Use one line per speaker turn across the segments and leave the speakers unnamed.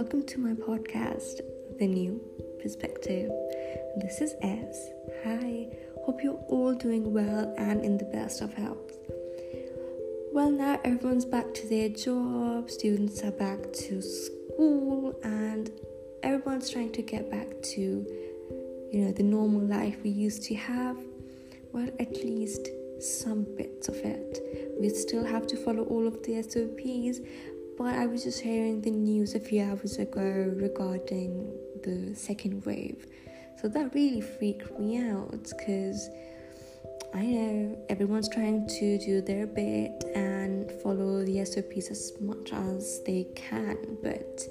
welcome to my podcast, The New Perspective. This is S. Hi, hope you're all doing well and in the best of health. Well, now everyone's back to their job, students are back to school, and everyone's trying to get back to, you know, the normal life we used to have. Well, at least some bits of it. We still have to follow all of the SOPs, but I was just hearing the news a few hours ago regarding the second wave. So that really freaked me out because I know everyone's trying to do their bit and follow the SOPs as much as they can, but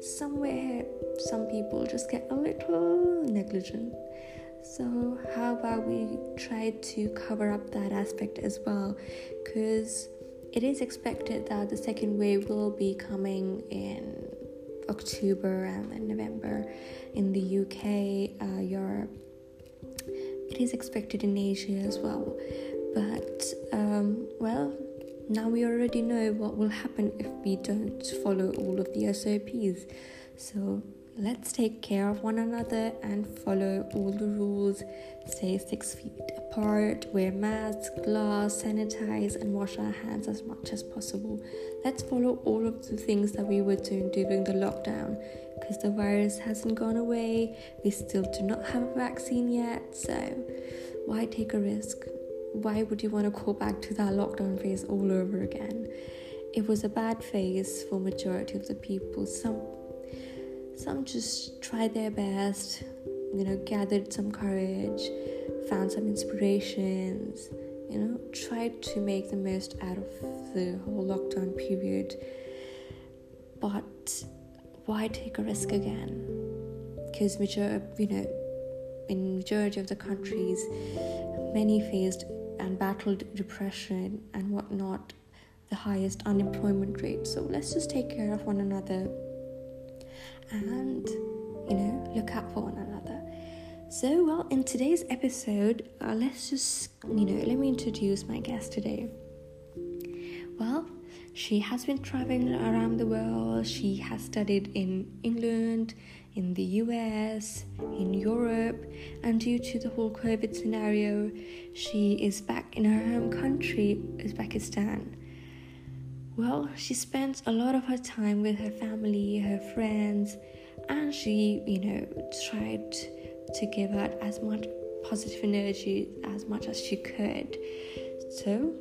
somewhere some people just get a little negligent. So, how about we try to cover up that aspect as well? Because it is expected that the second wave will be coming in October and then November in the UK, uh, Europe. It is expected in Asia as well. But, um, well, now we already know what will happen if we don't follow all of the SOPs. So, Let's take care of one another and follow all the rules. Stay six feet apart, wear masks, gloves, sanitize, and wash our hands as much as possible. Let's follow all of the things that we were doing during the lockdown because the virus hasn't gone away. We still do not have a vaccine yet, so why take a risk? Why would you want to go back to that lockdown phase all over again? It was a bad phase for majority of the people. Some some just tried their best, you know, gathered some courage, found some inspirations, you know, tried to make the most out of the whole lockdown period. But why take a risk again? Because major, you know, in majority of the countries, many faced and battled depression and whatnot, the highest unemployment rate. So let's just take care of one another and you know look out for one another. So well in today's episode uh, let's just you know let me introduce my guest today. Well she has been traveling around the world. She has studied in england in the US, in Europe, and due to the whole COVID scenario, she is back in her home country, Uzbekistan. Well, she spends a lot of her time with her family, her friends, and she, you know, tried to give out as much positive energy as much as she could. So,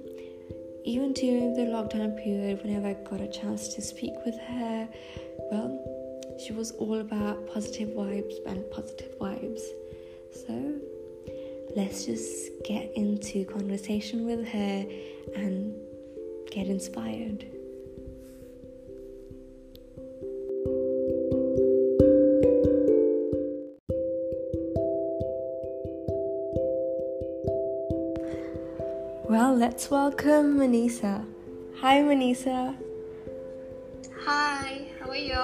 even during the lockdown period, whenever I got a chance to speak with her, well, she was all about positive vibes and positive vibes. So, let's just get into conversation with her and get inspired. Well, let's welcome Manisa. Hi, Manisa.
Hi, how are you?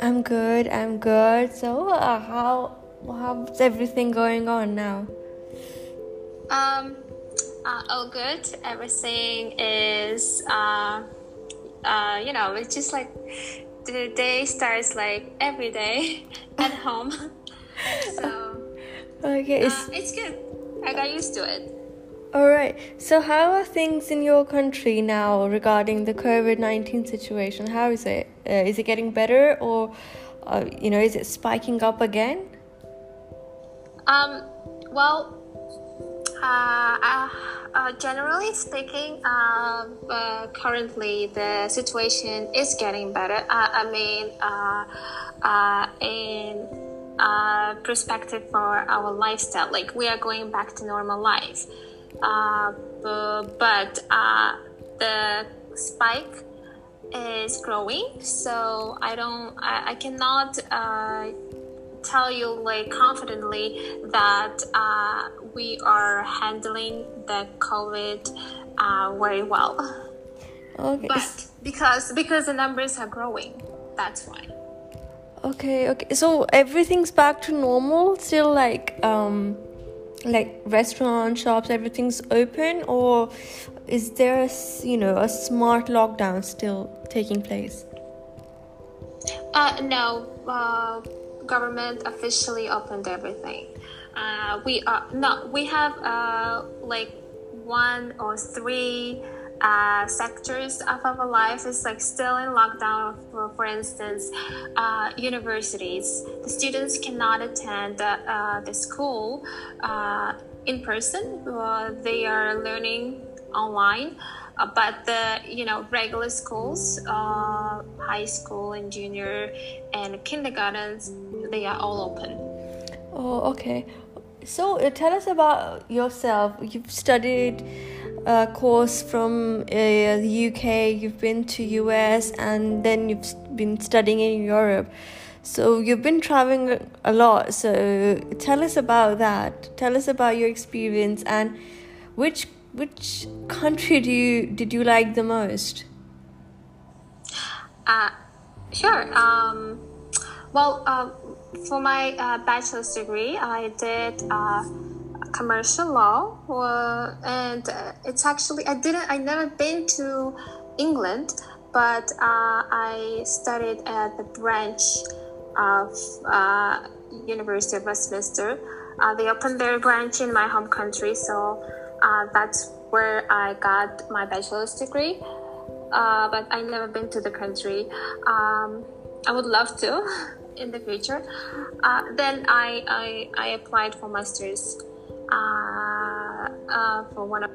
I'm good. I'm good. So, uh, how how's everything going on now?
Um, uh, all good. Everything is, uh, uh, you know, it's just like the day starts like every day at home. so,
okay,
it's, uh, it's good. I got used to it.
All right. So, how are things in your country now regarding the COVID nineteen situation? How is it? Uh, is it getting better, or uh, you know, is it spiking up again?
Um. Well, uh, uh, uh, generally speaking, uh, uh, currently the situation is getting better. Uh, I mean, in perspective for our lifestyle, like we are going back to normal life. but the spike is growing, so I don't, I, I cannot tell you like confidently that uh, we are handling the COVID uh, very well.
Okay.
But because because the numbers are growing, that's why.
Okay. Okay. So everything's back to normal. Still, like um, like restaurant shops, everything's open, or is there a, you know a smart lockdown still taking place?
Uh, no, uh, government officially opened everything. Uh, we are not. We have uh, like one or three uh, sectors of our life is like still in lockdown. For, for instance, uh, universities, the students cannot attend uh, the school uh, in person. Uh, they are learning online. Uh, but the you know regular schools, high school and junior and kindergartens, they are all open.
Oh, okay. So tell us about yourself. You've studied a course from uh, the UK, you've been to US, and then you've been studying in Europe. So you've been traveling a lot. So tell us about that. Tell us about your experience and which which country do you did you like the most?
Uh, sure. Um, well, uh, for my uh, bachelor's degree, I did uh, commercial law uh, and uh, it's actually i didn't i never been to england but uh, i studied at the branch of uh, university of westminster. They opened their branch in my home country so that's where i got my bachelor's degree. But i never been to the country. Um, i would love to in the future then I, I, I applied for master's uh, uh, for one of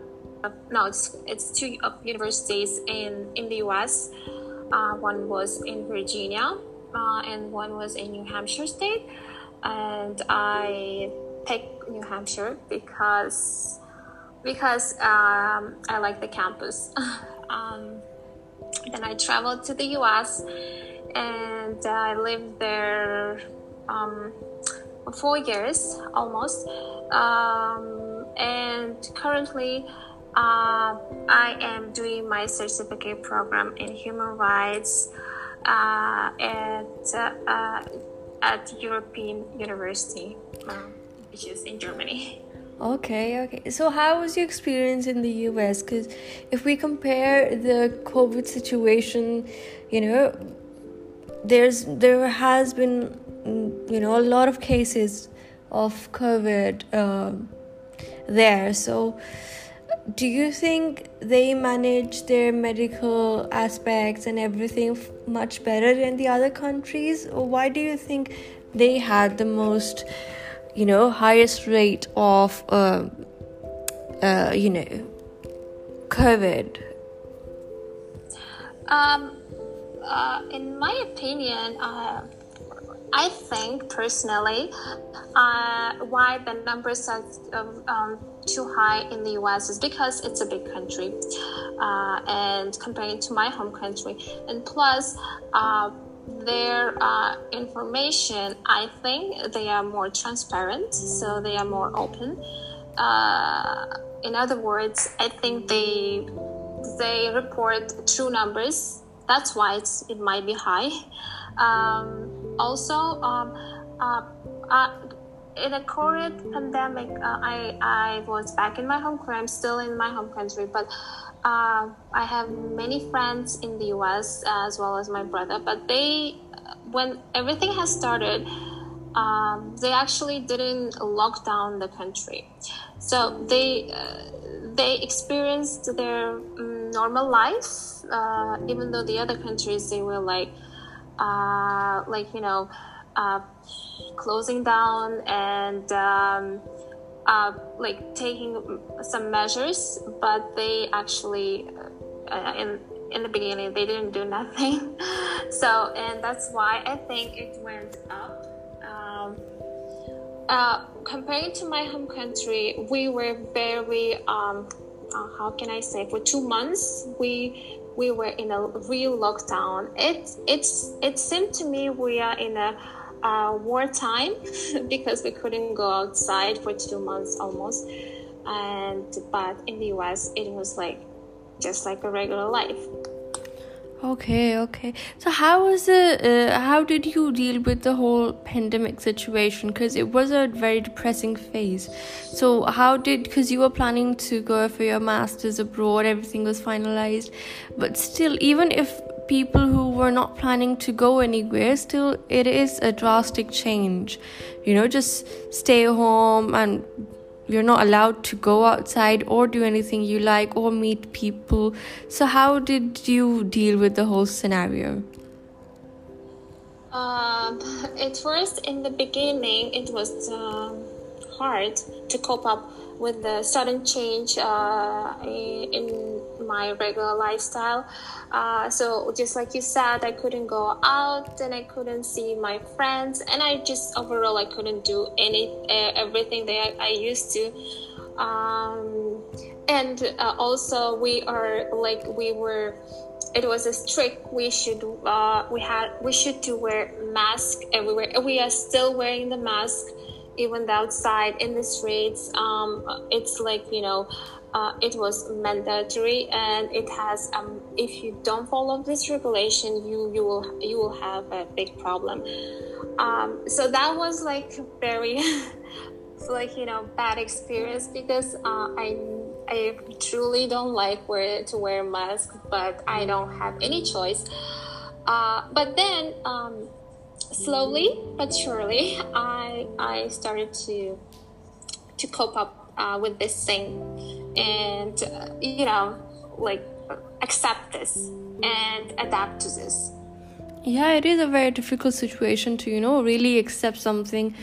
no, it's it's two universities in in the U.S. Uh, one was in Virginia, uh, and one was in New Hampshire State. And I picked New Hampshire because because um, I like the campus. um, then I traveled to the U.S. and I lived there um, four years almost um, and currently uh, I am doing my certificate program in human rights uh, at uh, at European University, um, which is in Germany.
Okay, okay. So, how was your experience in the US? Because if we compare the COVID situation, you know, there's there has been, you know, a lot of cases of COVID um, there. So, do you think they manage their medical aspects and everything f- much better than the other countries? Or why do you think they had the most, you know, highest rate of, uh, uh, you know, COVID?
Um, uh, in my opinion, uh, I think personally, uh, why the numbers are um, too high in the US is because it's a big country, uh, and comparing to my home country, and plus. Uh, their uh, information, I think they are more transparent, so they are more open. Uh, in other words, I think they they report true numbers. That's why it's, it might be high. Um, also, um, uh, uh, in a COVID pandemic, uh, I, I was back in my home country. I'm still in my home country, but uh, I have many friends in the US as well as my brother. But they, when everything has started, um, they actually didn't lock down the country. So they uh, they experienced their um, normal life, uh, even though the other countries they were like uh, like you know uh, closing down and um, uh, like taking some measures, but they actually uh, in in the beginning they didn't do nothing. so and that's why I think it went up. Um, uh, comparing to my home country, we were very um, uh, how can I say for two months we we were in a real lockdown. It it's it seemed to me we are in a uh, wartime because we couldn't go outside for two months almost. And but in the US, it was like just like a regular life.
Okay, okay. So how was it? Uh, how did you deal with the whole pandemic situation? Because it was a very depressing phase. So how did? Because you were planning to go for your masters abroad, everything was finalized, but still, even if people who were not planning to go anywhere, still it is a drastic change. You know, just stay home and you're not allowed to go outside or do anything you like or meet people. So, how did you deal with the whole scenario?
Um, at first, in the beginning, it was um, hard to cope up with the sudden change uh, in my regular lifestyle. Uh, so just like you said, I couldn't go out and I couldn't see my friends, and I just overall I couldn't do any uh, everything that I, I used to. Um, and uh, also we are like we were it was a strict we should uh, we had we should to wear mask everywhere we are still wearing the mask even outside in the streets um, it's like you know uh, it was mandatory and it has um, if you don't follow this regulation you you will you will have a big problem. Um, so that was like very like you know bad experience because uh, I I truly don't like wear to wear mask but I don't have any choice. Uh, but then um, slowly but surely I I started to to cope up uh, with this thing and uh, you know like accept this and adapt to this
yeah it is a very difficult situation to you know really accept something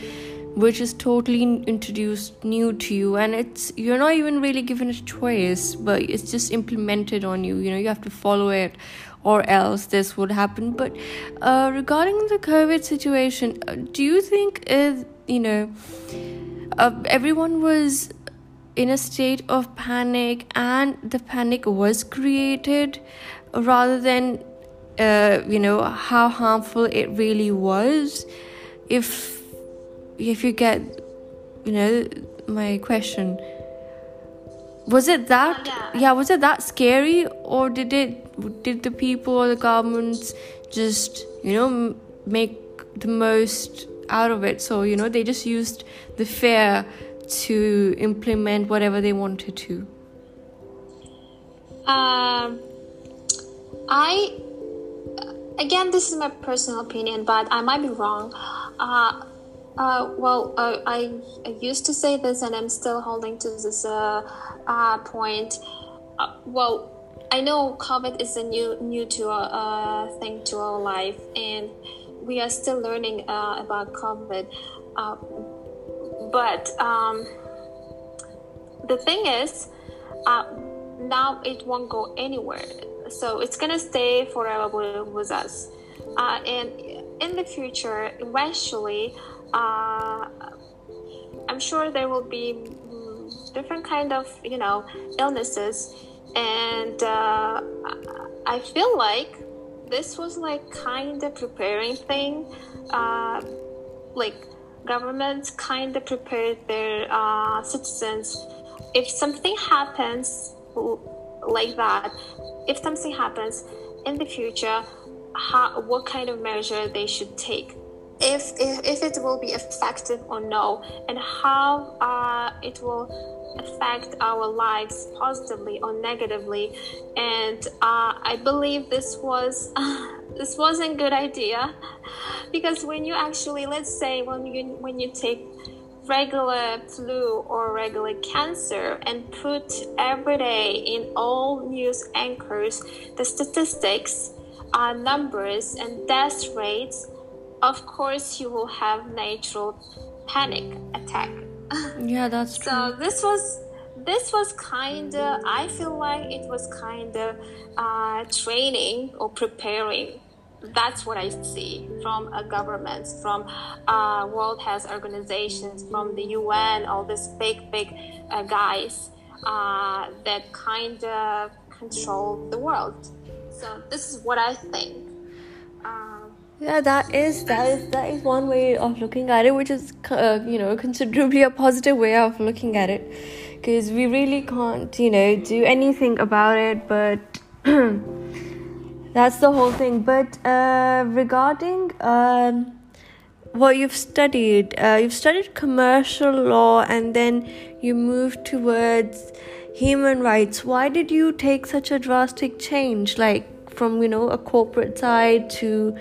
which is totally introduced new to you and it's you're not even really given a choice but it's just implemented on you you know you have to follow it or else this would happen. But uh, regarding the COVID situation, uh, do you think is you know uh, everyone was in a state of panic and the panic was created rather than uh, you know how harmful it really was if if you get you know my question was it that yeah. yeah was it that scary or did it did the people or the governments just you know make the most out of it so you know they just used the fear to implement whatever they wanted to
um i again this is my personal opinion but i might be wrong uh uh, well, uh, I, I used to say this, and I'm still holding to this uh, uh point. Uh, well, I know COVID is a new new to thing to our life, and we are still learning about COVID. But um, the thing is, now it won't go anywhere. So it's gonna stay forever with us, and in the future, eventually uh, I'm sure there will be mm, different kind of you know illnesses, and uh, I feel like this was like kind of preparing thing, uh, like governments kind of prepared their uh, citizens. If something happens like that, if something happens in the future, how, what kind of measure they should take if, if, if it will be effective or no, and how uh, it will affect our lives positively or negatively. And uh, I believe this was this wasn't a good idea. Because when you actually, let's say, when you when you take regular flu or regular cancer and put every day in all news anchors the statistics, uh, numbers, and death rates of course you will have natural panic attack.
Yeah that's
true. so this was this was kind of i feel like it was kind of uh, training or preparing that's what i see from a government from uh, world health organizations from the un all these big big uh, guys uh, that kind of control the world. So this is what i think.
Yeah that is that is that is one way of looking at it which is uh, you know considerably a positive way of looking at it. Because we really can't you know do anything about it but that's the whole thing. But uh, regarding um, what you've studied uh, you've studied commercial law and then you moved towards human rights. Why did you take such a drastic change? Like from you know a corporate side to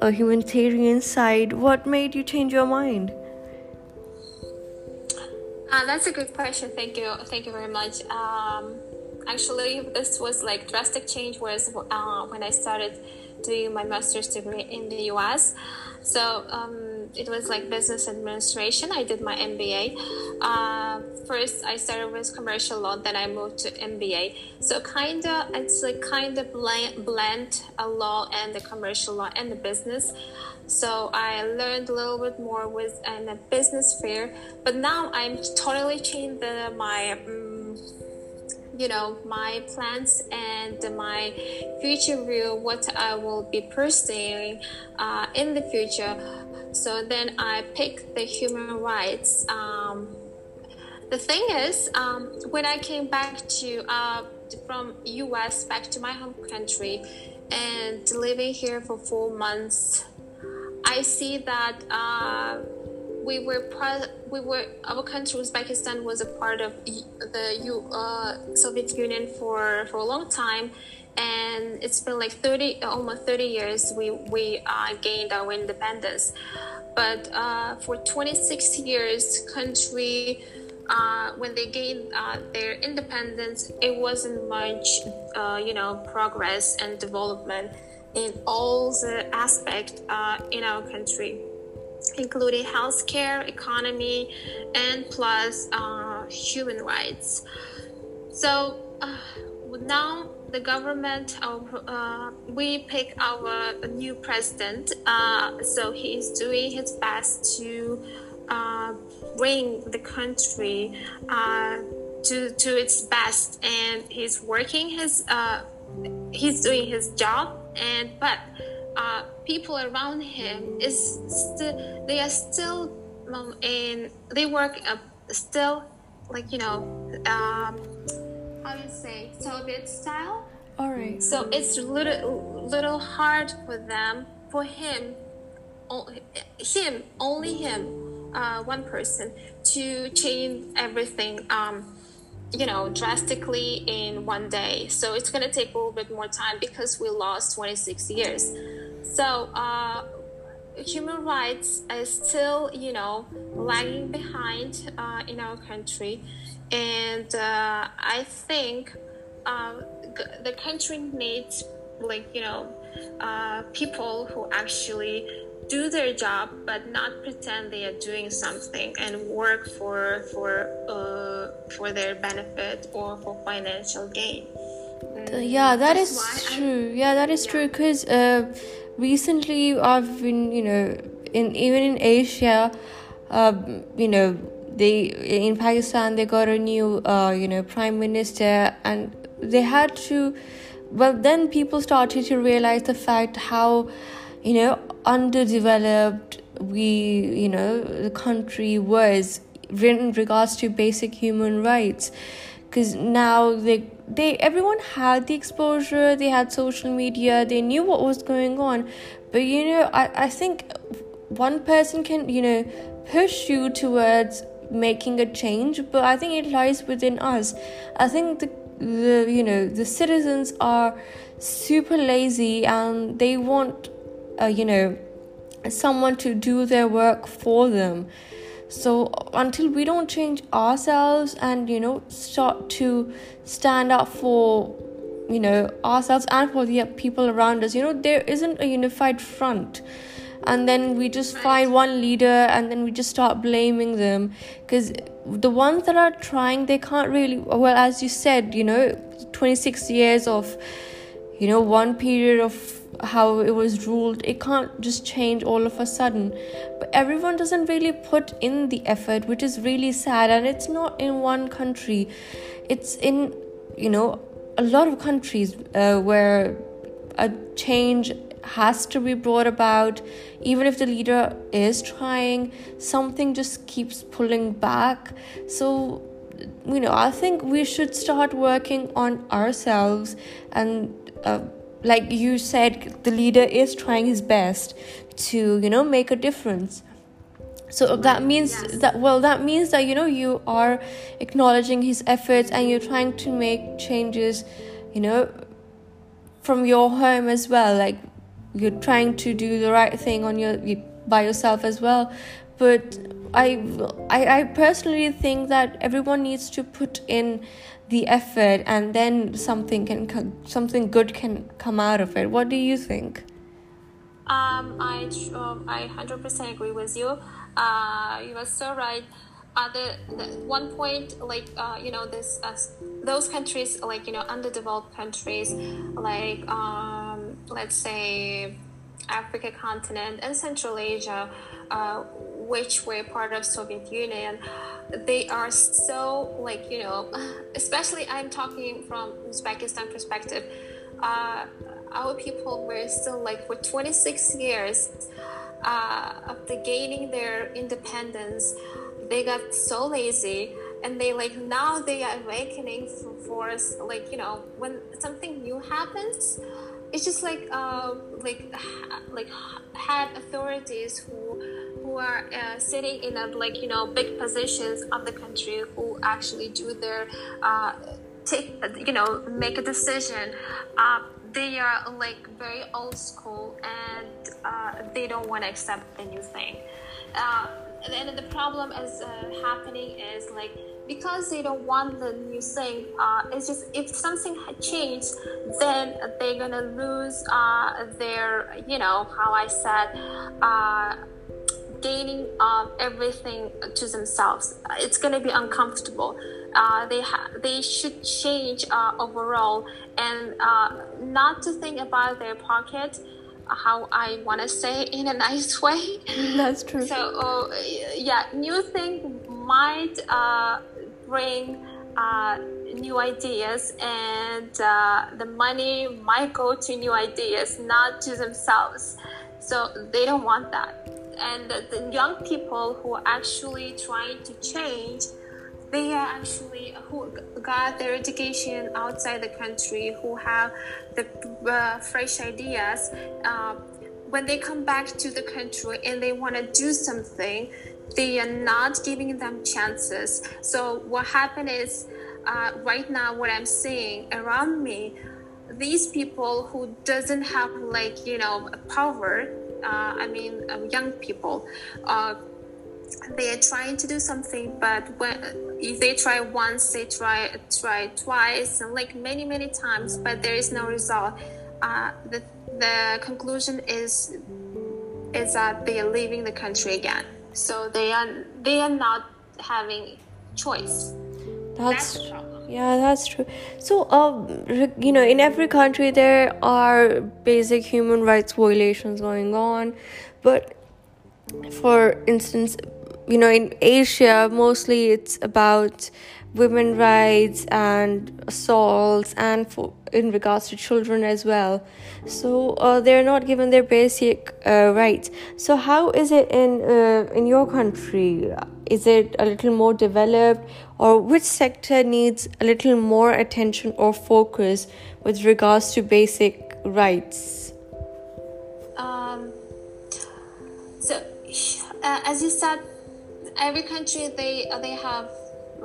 a humanitarian side what made you change your mind?
Uh, that's a good question. Thank you. Thank you very much. Um, actually this was like drastic change was uh, when i started doing my master's degree in the us so um, it was like business administration. I did my MBA. Uh, first, I started with commercial law, then I moved to MBA. So kind of, it's like kind of blend, blend a law and the commercial law and the business. So I learned a little bit more with in a business fair, but now I'm totally changed the, my. Um, you know my plans and my future view what i will be pursuing uh, in the future. So then i picked the human rights. Um, the thing is um, when i came back to uh, from us back to my home country and living here for four months i see that uh, we were we were our country Uzbekistan was a part of the U, uh, Soviet Union for for a long time and it's been like 30 almost 30 years we we uh, gained our independence. But uh, for 26 years country uh, when they gained uh, their independence it wasn't much uh, you know progress and development in all the aspect in our country including healthcare, economy, and plus uh, human rights. So uh, now the government, uh, we pick our new president. Uh, so he is doing his best to uh, bring the country uh, to to its best, and he's working his he's doing his job. And but uh, people around him is still they are still um, in they work uh, still like you know um, how do you say Soviet style.
All right.
So it's little little hard for them for him, him only him, uh, one person to change everything. Um, you know, drastically in one day. So it's going to take a little bit more time because we lost 26 years. So, uh, human rights is still, you know, lagging behind uh, in our country. And uh, I think uh, the country needs, like, you know, uh, people who actually do their job but not pretend they are doing something and work for for uh, for their benefit or for financial gain
mm. yeah that is true I, yeah that is yeah. true because uh, recently i've been you know in even in asia um, you know they in pakistan they got a new uh, you know prime minister and they had to well then people started to realize the fact how you know underdeveloped we you know the country was in regards to basic human rights. Because now they they everyone had the exposure they had social media they knew what was going on. But you know i i think one person can you know push you towards making a change but i think it lies within us. I think the the you know the citizens are super lazy and they want uh, you know someone to do their work for them so until we don't change ourselves and you know start to stand up for you know ourselves and for the people around us you know there isn't a unified front. And then we just find one leader and then we just start blaming them. Because the ones that are trying they can't really well as you said you know 26 years of you know one period of how it was ruled it can't just change all of a sudden. But everyone doesn't really put in the effort which is really sad and it's not in one country. It's in you know a lot of countries uh, where a change has to be brought about. Even if the leader is trying something just keeps pulling back. So you know i think we should start working on ourselves and uh, like you said the leader is trying his best to you know make a difference. So that means yes. that well that means that you know you are acknowledging his efforts and you're trying to make changes you know from your home as well. Like you're trying to do the right thing on your by yourself as well. But I, I i personally think that everyone needs to put in the effort and then something can something good can come out of it what do you think
um, I um, I hundred percent agree with you. Uh, you are so right. Uh, the, the one point like uh, you know this uh, those countries like you know underdeveloped countries like um, let's say Africa continent and Central Asia, uh, which were part of Soviet Union, they are so like you know, especially I'm talking from Uzbekistan perspective. Uh, our people were still like for 26 years uh, after gaining their independence, they got so lazy and they like now they are awakening for, for us like you know when something new happens it's just like uh, like like had authorities who who are uh, sitting in a like you know big positions of the country who actually do their uh, take you know make a decision. Uh, they are like very old school and uh, they don't want to accept the new thing. Uh, and the problem is uh, happening is like because they don't want the new thing uh, it's just if something had changed then they're gonna lose uh, their you know how i said uh, gaining uh, everything to themselves it's gonna be uncomfortable uh, they ha- they should change uh, overall and not to think about their pocket how I want to say in a nice way.
That's true.
So uh, yeah, new thing might uh, bring uh, new ideas, and uh, the money might go to new ideas, not to themselves. So they don't want that. And the, the young people who are actually trying to change they are actually who got their education outside the country, who have the uh, fresh ideas. Uh, when they come back to the country and they want to do something, they are not giving them chances. So what happened is, uh, right now, what I'm seeing around me, these people who doesn't have like you know power. Uh, I mean, um, young people uh, they are trying to do something but when if they try once they try try twice and like many many times but there is no result. Uh, the the conclusion is is that they are leaving the country again. So they are they are not having choice.
That's, that's yeah that's true. So um you know in every country there are basic human rights violations going on. But for instance you know in asia mostly it's about women rights and assaults and for in regards to children as well. So uh, they're not given their basic uh, rights. So how is it in uh, in your country? Is it a little more developed? Or which sector needs a little more attention or focus with regards to basic rights?
Um so uh, as you said every country they they have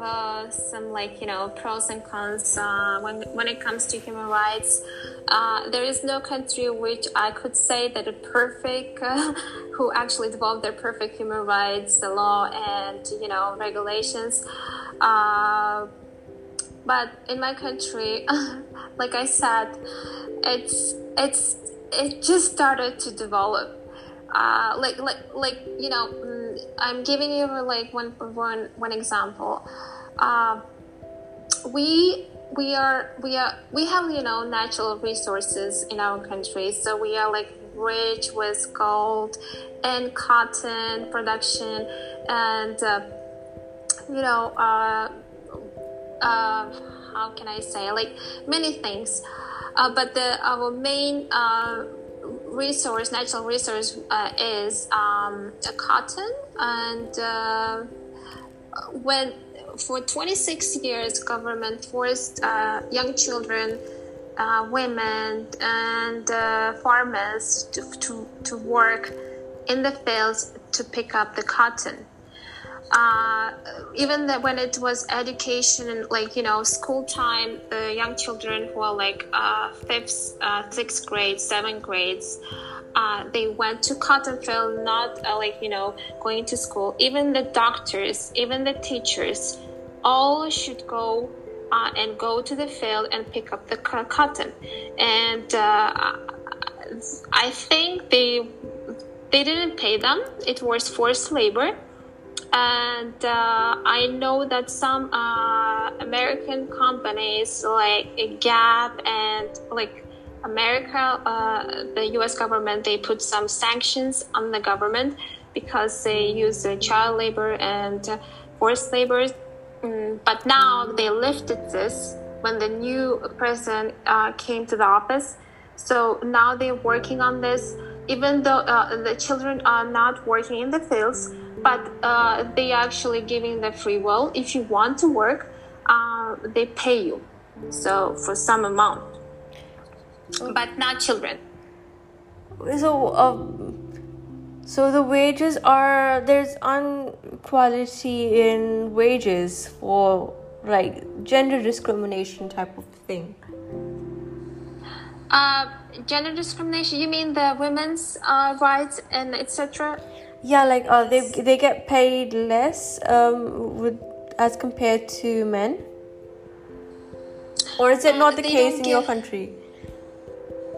uh, some like you know pros and cons uh, when when it comes to human rights. Uh, there is no country which I could say that a perfect uh, who actually developed their perfect human rights law and you know regulations. Uh, but in my country, like I said, it's it's it just started to develop. like like like you know I'm giving you like one one one example. Uh, we we are we are we have you know natural resources in our country, so we are like rich with gold and cotton production and uh, you know uh, uh, how can I say like many things. Uh, but the our main uh, resource, natural resource, uh, is um, cotton. And uh, when for 26 years, government forced uh, young children, uh, women, and uh, farmers to, to, to work in the fields to pick up the cotton. Uh, even that when it was education and like you know school time the young children who are like uh, fifth uh, sixth grade seventh grades uh, they went to cotton field not uh, like you know going to school. Even the doctors even the teachers all should go and go to the field and pick up the cotton. And i think they they didn't pay them. It was forced labor and uh, I know that some uh, American companies like Gap and like America, uh, the U.S. government, they put some sanctions on the government because they use child labor and forced labor. Mm, but now they lifted this when the new president uh, came to the office. So now they're working on this, even though uh, the children are not working in the fields but uh, they actually giving the free will. If you want to work, uh, they pay you. So for some amount, but not children.
So, um, so the wages are there's inequality in wages for like gender discrimination type of thing.
Uh, gender discrimination. You mean the women's uh, rights and etc
yeah like uh, they they get paid less um with as compared to men. Or is it not the case in get, your country?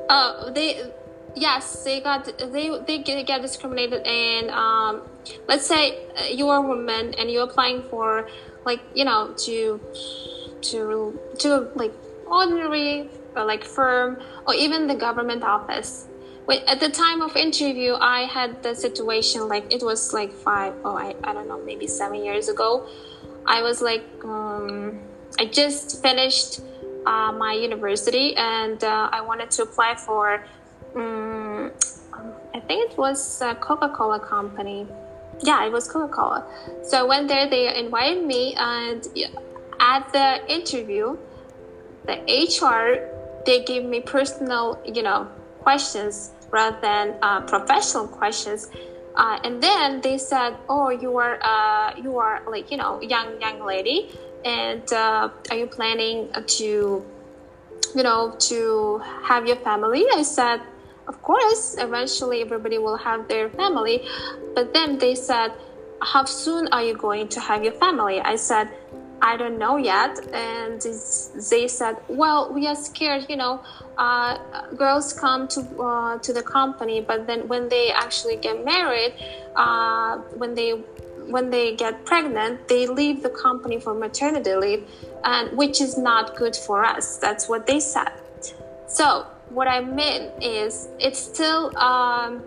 Uh they yes they got they they get, get discriminated and um let's say uh, you're a woman and you're applying for like you know to to to like ordinary or like firm or even the government office at the time of interview i had the situation like it was like five oh i, I don't know maybe seven years ago. I was like um, i just finished uh, my university and uh, i wanted to apply for um, i think it was a coca-cola company. Yeah it was coca-cola. So i went there they invited me and at the interview the hr they gave me personal you know questions rather than uh, professional questions. Uh, and then they said, "Oh, you are uh, you are like you know young young lady, and uh, are you planning to, you know, to have your family?" I said, "Of course. Eventually, everybody will have their family." But then they said, "How soon are you going to have your family?" I said, I don't know yet. And they said, well, we are scared, you know, uh, girls come to, uh, to the company, but then when they actually get married, uh, when they when they get pregnant, they leave the company for maternity leave, and which is not good for us. That's what they said. So what I mean is, it's still um,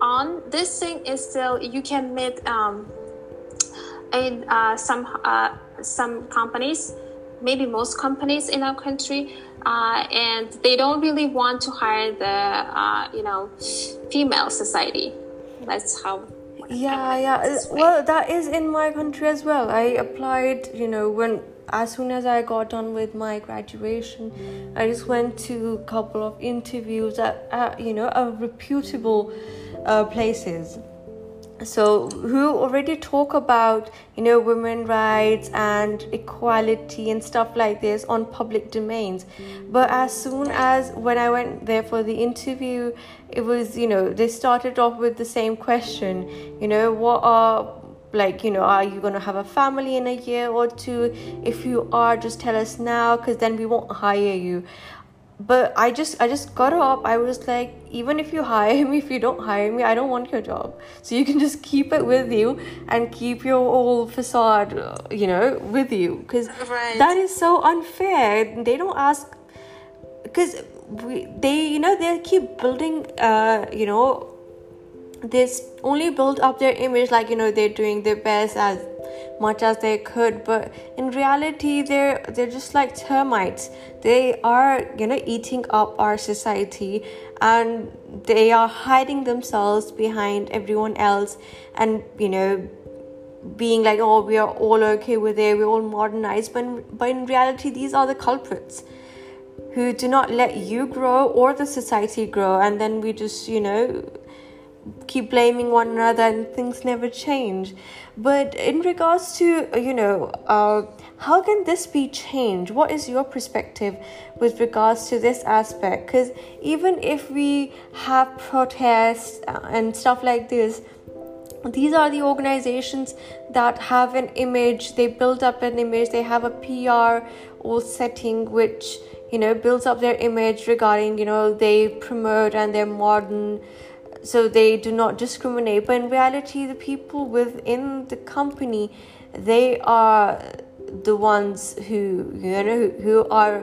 on. This thing is still you can meet um, in uh, some uh, some companies, maybe most companies in our country, uh, and they don't really want to hire the uh, you know female society. That's how.
Yeah, yeah. Well, that is in my country as well. I applied, you know, when as soon as I got done with my graduation, I just went to a couple of interviews at, at you know, a reputable uh, places so who already talk about you know women rights and equality and stuff like this on public domains. But as soon as when i went there for the interview it was you know they started off with the same question you know what are like you know are you going to have a family in a year or two? If you are just tell us now because then we won't hire you but i just i just got up. I was like even if you hire me if you don't hire me i don't want your job. So you can just keep it with you and keep your old facade you know with you. Because right. that is so unfair. They don't ask because we they you know they keep building uh you know this only build up their image like you know they're doing their best as much as they could but in reality they're they're just like termites. They are you know eating up our society and they are hiding themselves behind everyone else and you know being like oh we are all okay with it we're all modernized but, but in reality these are the culprits who do not let you grow or the society grow and then we just you know keep blaming one another and things never change. But in regards to you know uh, how can this be changed? What is your perspective with regards to this aspect? Because even if we have protests uh, and stuff like this these are the organizations that have an image. They build up an image. They have a pr or setting which you know builds up their image regarding you know they promote and they're modern so they do not discriminate but in reality the people within the company they are the ones who you know who are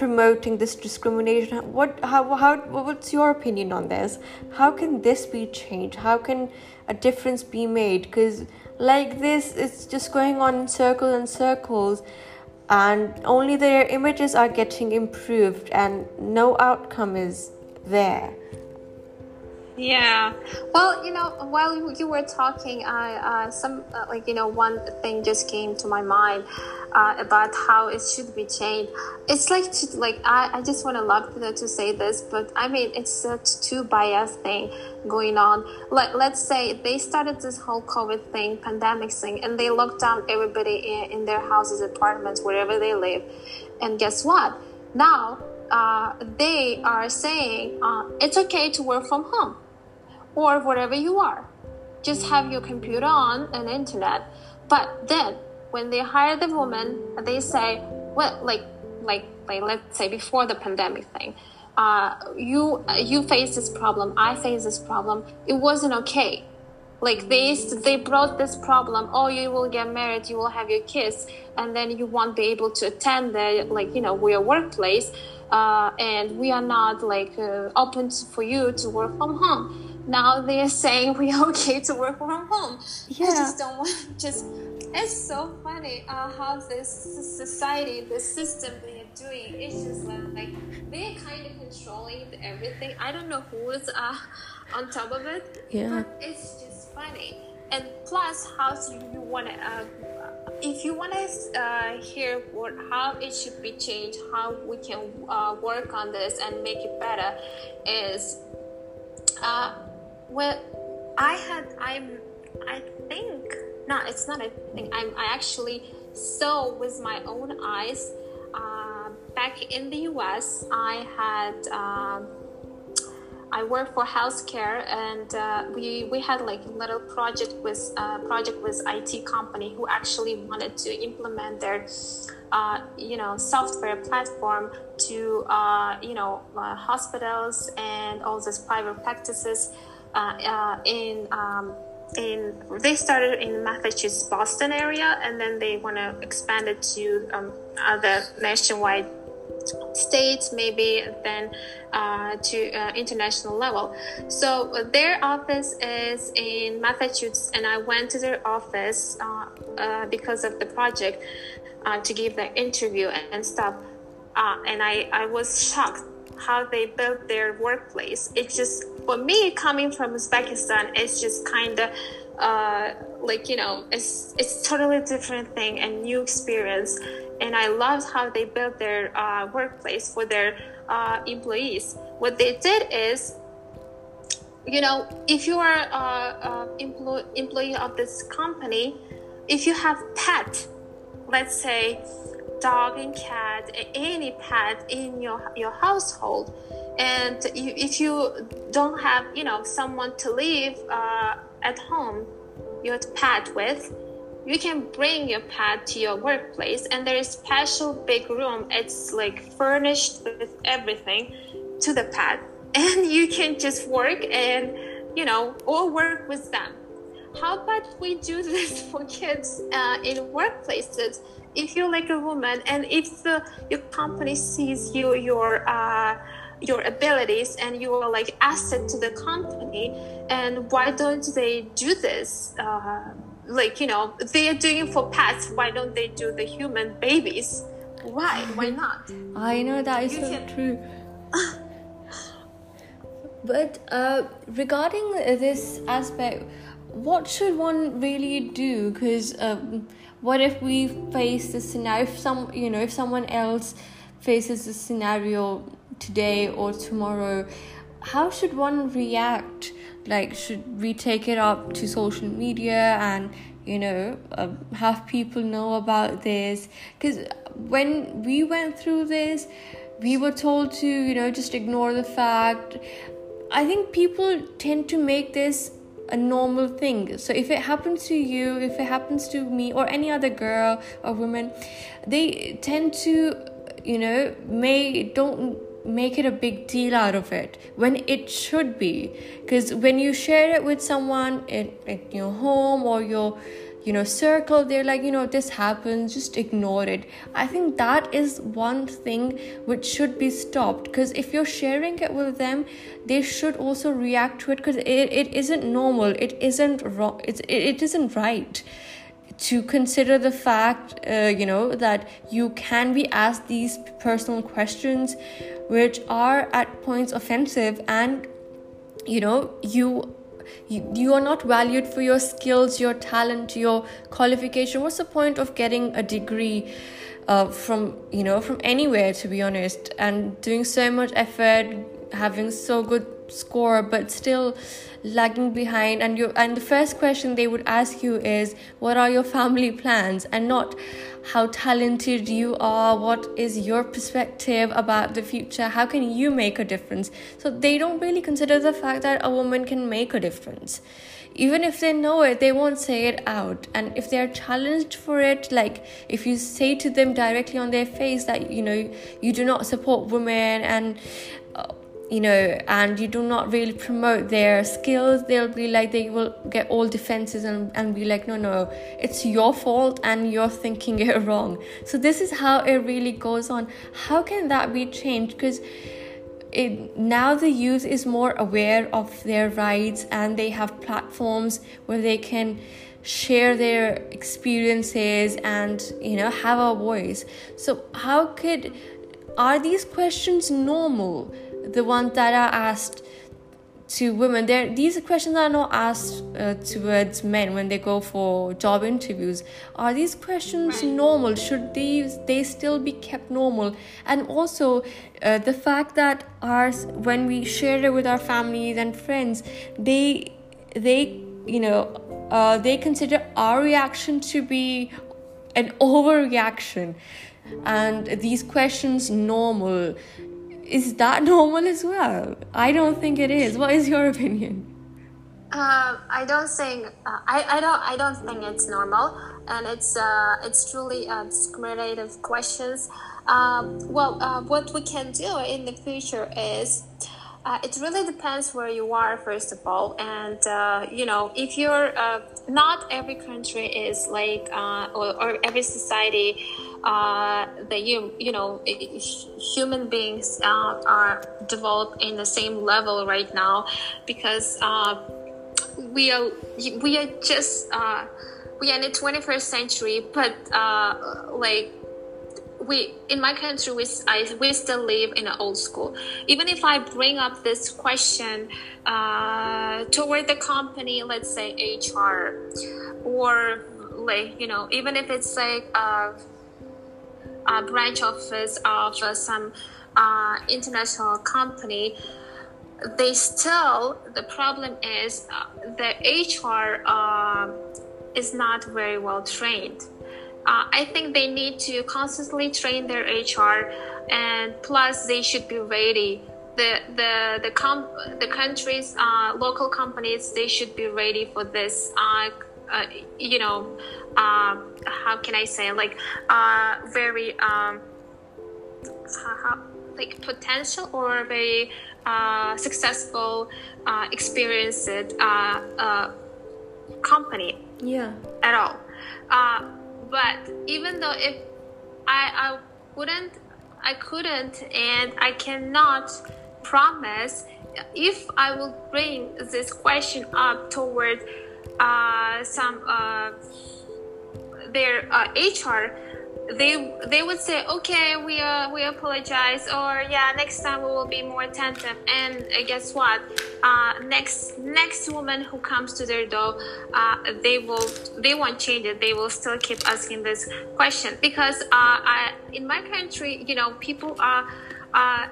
promoting this discrimination. What how, how what's your opinion on this? How can this be changed? How can a difference be made? Because like this it's just going on in circles and circles and only their images are getting improved and no outcome is there
yeah. Well, you know, while you were talking, I uh, some uh, like you know one thing just came to my mind uh, about how it should be changed. It's like to, like I, I just want to love to, to say this, but I mean it's such too biased thing going on. Like let's say they started this whole COVID thing, pandemic thing, and they locked down everybody in, in their houses, apartments, wherever they live, and guess what? Now uh, they are saying uh, it's okay to work from home or wherever you are. Just have your computer on and internet. But then when they hire the woman, they say, well, like, like, like, let's say before the pandemic thing, uh, you you face this problem, I face this problem. It wasn't okay. Like they they brought this problem. Oh, you will get married, you will have your kids, and then you won't be able to attend the like you know your workplace, uh, and we are not like uh, open for you to work from home now they're saying we're okay to work from home. Yeah. I just don't want just it's so funny uh, how this society, the system they are doing, it's just like, like they're kind of controlling everything. I don't know who is uh, on top of it.
Yeah.
But it's just funny. And plus, how do you want to, uh, if you want to uh, hear what, how it should be changed, how we can uh, work on this and make it better, is uh, well, I had I'm I think no, it's not a thing. I'm I actually saw with my own eyes. Uh, back in the U.S., I had. I work for healthcare, and uh, we we had like a little project with uh, project with IT company who actually wanted to implement their uh, you know software platform to uh, you know uh, hospitals and all these private practices uh, in um, in they started in Massachusetts, Boston area, and then they want to expand it to um, other nationwide states, maybe then uh, to uh, international level. So uh, their office is in Massachusetts, and I went to their office uh, uh, because of the project to give the interview and stuff. and I, I was shocked how they built their workplace. It's just for me coming from Uzbekistan, it's just kind of uh, like you know, it's it's totally different thing and new experience. And I loved how they built their uh, workplace for their uh, employees. What they did is you know, if you are a, employee employee of this company, if you have pet, let's say dog and cat, any pet in your your household, and you, if you don't have you know someone to live uh, at home, your pet with, you can bring your pet to your workplace, and there is special big room. It's like furnished with everything to the pet, and you can just work and you know or work with them. How about we do this for kids uh, in workplaces? If you're like a woman and if the, your company sees you your uh, your abilities and you are like asset to the company and why don't they do this uh, like you know they are doing for pets why don't they do the human babies? Why? Why not?
I know that is you so can... true. But uh, regarding this aspect what should one really do? Because um, what if we face the scenario if some you know if someone else faces the scenario today or tomorrow how should one react like should we take it up to social media and you know uh, have people know about this? Because when we went through this we were told to you know just ignore the fact. I think people tend to make this a normal thing. So if it happens to you if it happens to me or any other girl or woman they tend to you know may don't make it a big deal out of it when it should be. Because when you share it with someone in, in your home or your you know circle they're like you know this happens just ignore it. I think that is one thing which should be stopped because if you're sharing it with them they should also react to it because it, it isn't normal it isn't wrong it's, it, it isn't right to consider the fact uh, you know that you can be asked these personal questions which are at points offensive and you know you you, you are not valued for your skills your talent your qualification. What's the point of getting a degree uh, from you know from anywhere to be honest? And doing so much effort having so good score but still lagging behind and you and the first question they would ask you is what are your family plans? And not how talented you are what is your perspective about the future? How can you make a difference? So they don't really consider the fact that a woman can make a difference. Even if they know it they won't say it out. And if they're challenged for it like if you say to them directly on their face that you know you do not support women and uh, you know and you do not really promote their skills. They'll be like they will get all defenses and, and be like no no it's your fault and you're thinking it wrong. So this is how it really goes on. How can that be changed? Because it, now the youth is more aware of their rights and they have platforms where they can share their experiences and you know have a voice. So how could are these questions normal the ones that are asked to women. There these questions are not asked uh, towards men when they go for job interviews. Are these questions normal? Should these they still be kept normal? And also uh, the fact that ours when we share it with our families and friends they they you know uh, they consider our reaction to be an overreaction. And these questions normal is that normal as well? I don't think it is. What is your opinion?
Uh, I don't think uh, I, I don't I don't think it's normal, and it's uh, it's truly uh, discriminative questions. Um, well, uh, what we can do in the future is. Uh, it really depends where you are, first of all, and uh, you know if you're uh, not every country is like uh, or, or every society uh, that you you know human beings uh, are developed in the same level right now because we are we are just we are in the 21st century but like we in my country we, I, we still live in an old school even if i bring up this question uh, toward the company let's say hr or like you know even if it's like a, uh, branch office of some uh, international company, they still the problem is uh, the HR uh, is not very well trained. Uh, I think they need to constantly train their HR, and plus they should be ready. The the the com- the countries local companies they should be ready for this. you know um, how can I say like uh, very um, how, like potential or very uh, successful uh, experienced uh, uh, company
yeah
at all uh, but even though if I, I wouldn't I couldn't and I cannot promise if I will bring this question up toward uh, some uh, their uh, HR, they they would say, okay, we uh, we apologize, or yeah, next time we will be more attentive. And uh, guess what? Uh, next next woman who comes to their door, uh, they will they won't change it. They will still keep asking this question because uh, I, in my country, you know, people are uh,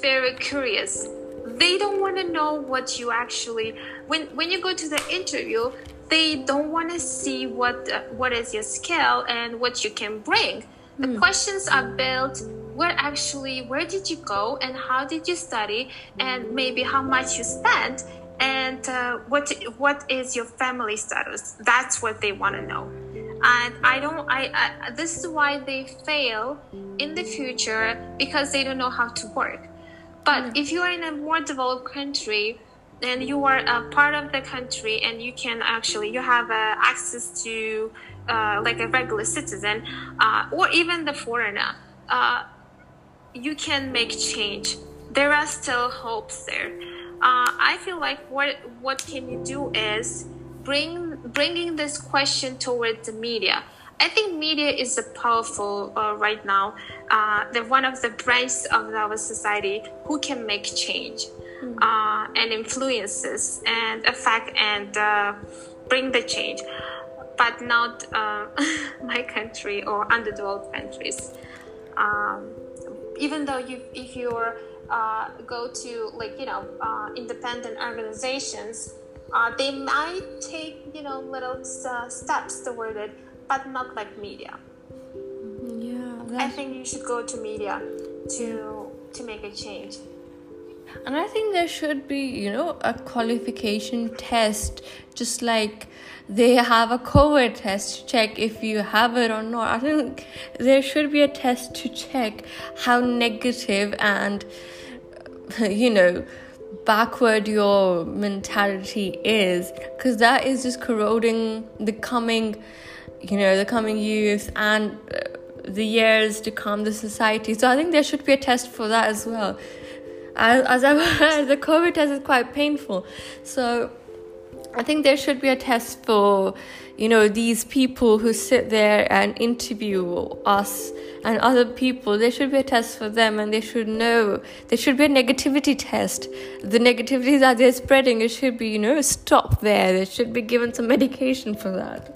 very curious they don't want to know what you actually when when you go to the interview they don't want to see what uh, what is your skill and what you can bring the mm. questions are built where actually where did you go and how did you study and maybe how much you spent and uh, what what is your family status that's what they want to know and i don't I, I this is why they fail in the future because they don't know how to work but mm. if you are in a more developed country and you are a part of the country and you can actually you have uh, access to uh, like a regular citizen uh, or even the foreigner uh, you can make change there are still hopes there uh, i feel like what what can you do is bring bringing this question towards the media I think media is a powerful uh, right now. Uh, the one of the branches of our society who can make change. Uh, and influences and affect and uh, bring the change but not uh, my country or underdeveloped countries. Um, even though you, if you uh, go to like you know uh, independent organizations, uh, they might take you know little uh, steps toward it, but not like media.
Yeah,
I think you should go to media to to make a change.
And I think there should be, you know, a qualification test, just like they have a COVID test to check if you have it or not. I think there should be a test to check how negative and, you know, backward your mentality is, because that is just corroding the coming, you know, the coming youth and uh, the years to come, the society. So I think there should be a test for that as well as, I've heard, the COVID test is quite painful. So I think there should be a test for, you know, these people who sit there and interview us and other people. There should be a test for them and they should know. There should be a negativity test. The negativity that they're spreading, it should be, you know, stopped there. They should be given some medication for that.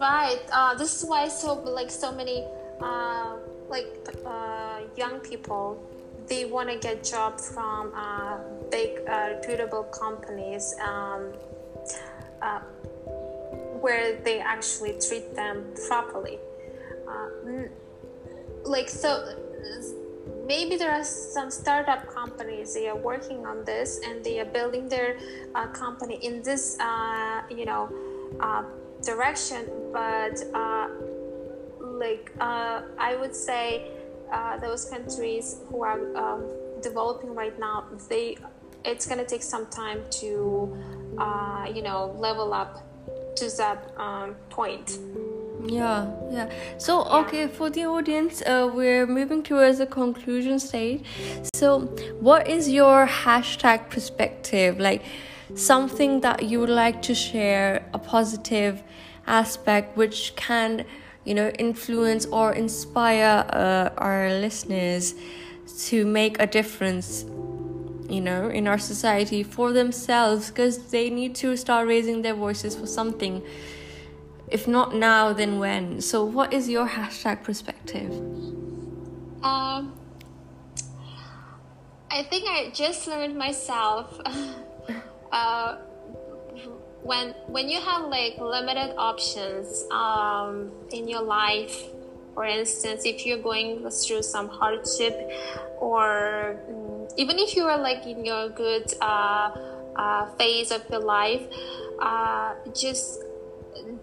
Right. Uh, this is why so like so many uh, like uh, young people they want to get job from uh, big uh, reputable companies um, uh, where they actually treat them properly. Uh, like so maybe there are some startup companies they are working on this and they are building their uh, company in this uh, you know direction but like i would say uh, those countries who are um, developing right now, they it's going to take some time to uh, you know level up to that um, point.
Yeah, yeah. So, okay, for the audience, uh, we're moving towards the conclusion stage. So, what is your hashtag perspective? Like, something that you would like to share, a positive aspect which can you know, influence or inspire uh, our listeners to make a difference, you know, in our society for themselves because they need to start raising their voices for something. If not now, then when? So, what is your hashtag perspective?
Um, I think I just learned myself. uh, when when you have like limited options um, in your life for instance if you're going through some hardship or um, even if you are like in your good uh, uh, phase of your life uh, just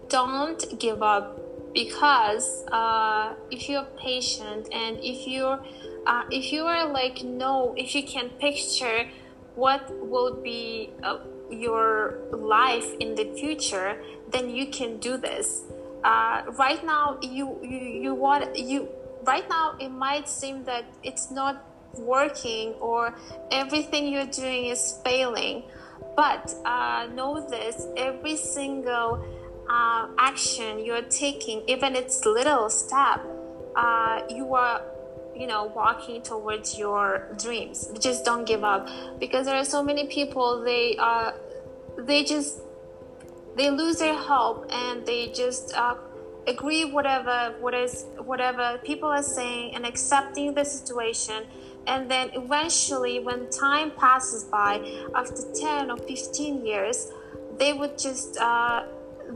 don't give up because uh, if you're patient and if you're uh, if you are like no if you can picture what will be uh, your life in the future, then you can do this. Uh, right now, you, you you want you right now it might seem that it's not working or everything you're doing is failing, but uh, know this: every single uh, action you're taking, even it's little step, uh, you are you know walking towards your dreams. Just don't give up. Because there are so many people they uh, they just they lose their hope and they just uh, agree whatever what is whatever people are saying and accepting the situation. And then eventually when time passes by after 10 or 15 years they would just uh,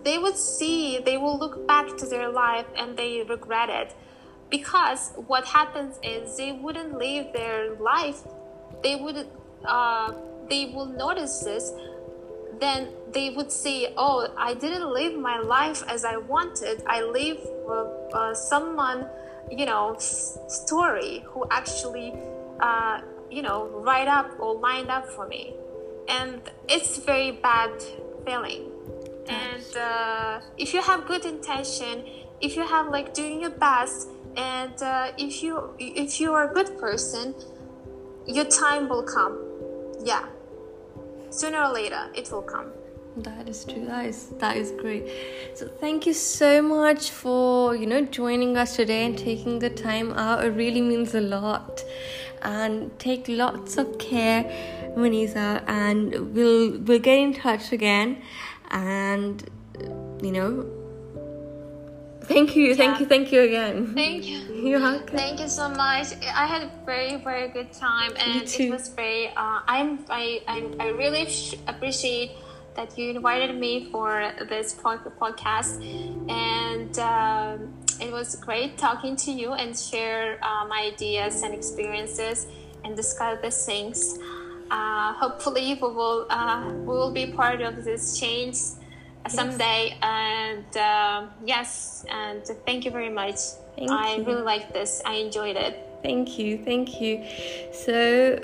they would see they will look back to their life and they regret it because what happens is they wouldn't live their life. They would uh, they will notice this. Then they would say oh i didn't live my life as i wanted. I live uh, uh, someone you know s- story who actually uh, you know write up or lined up for me. And it's very bad feeling. And uh, if you have good intention if you have like doing your best and uh, if you if you are a good person your time will come. Yeah. Sooner or later it will come.
That is true. That is that is great. So thank you so much for you know joining us today and taking the time out. It really means a lot. And take lots of care Manisa and we'll we'll get in touch again. And you know Thank you, thank you, thank you again.
Thank you.
You're welcome.
Thank you so much. I had a very, very good time, and it was very. Uh, I'm, I, I, I really appreciate that you invited me for this podcast, and um, it was great talking to you and share uh, my ideas and experiences and discuss these things. Uh, hopefully, we will uh, we will be part of this change someday. And um, yes, and thank you very much.
Thank
I
you.
really like this. I enjoyed it.
Thank you, thank you. So,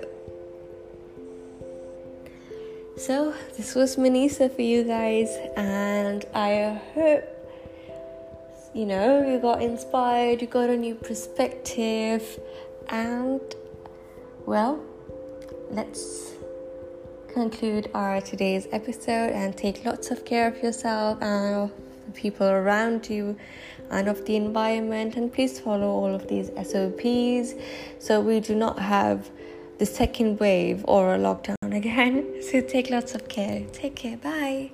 so this was Manisa for you guys, and I hope you know you got inspired, you got a new perspective, and well, let's conclude our today's episode and take lots of care of yourself and of the people around you and of the environment. And please follow all of these SOPs so we do not have the second wave or a lockdown again. So take lots of care. Take care. Bye.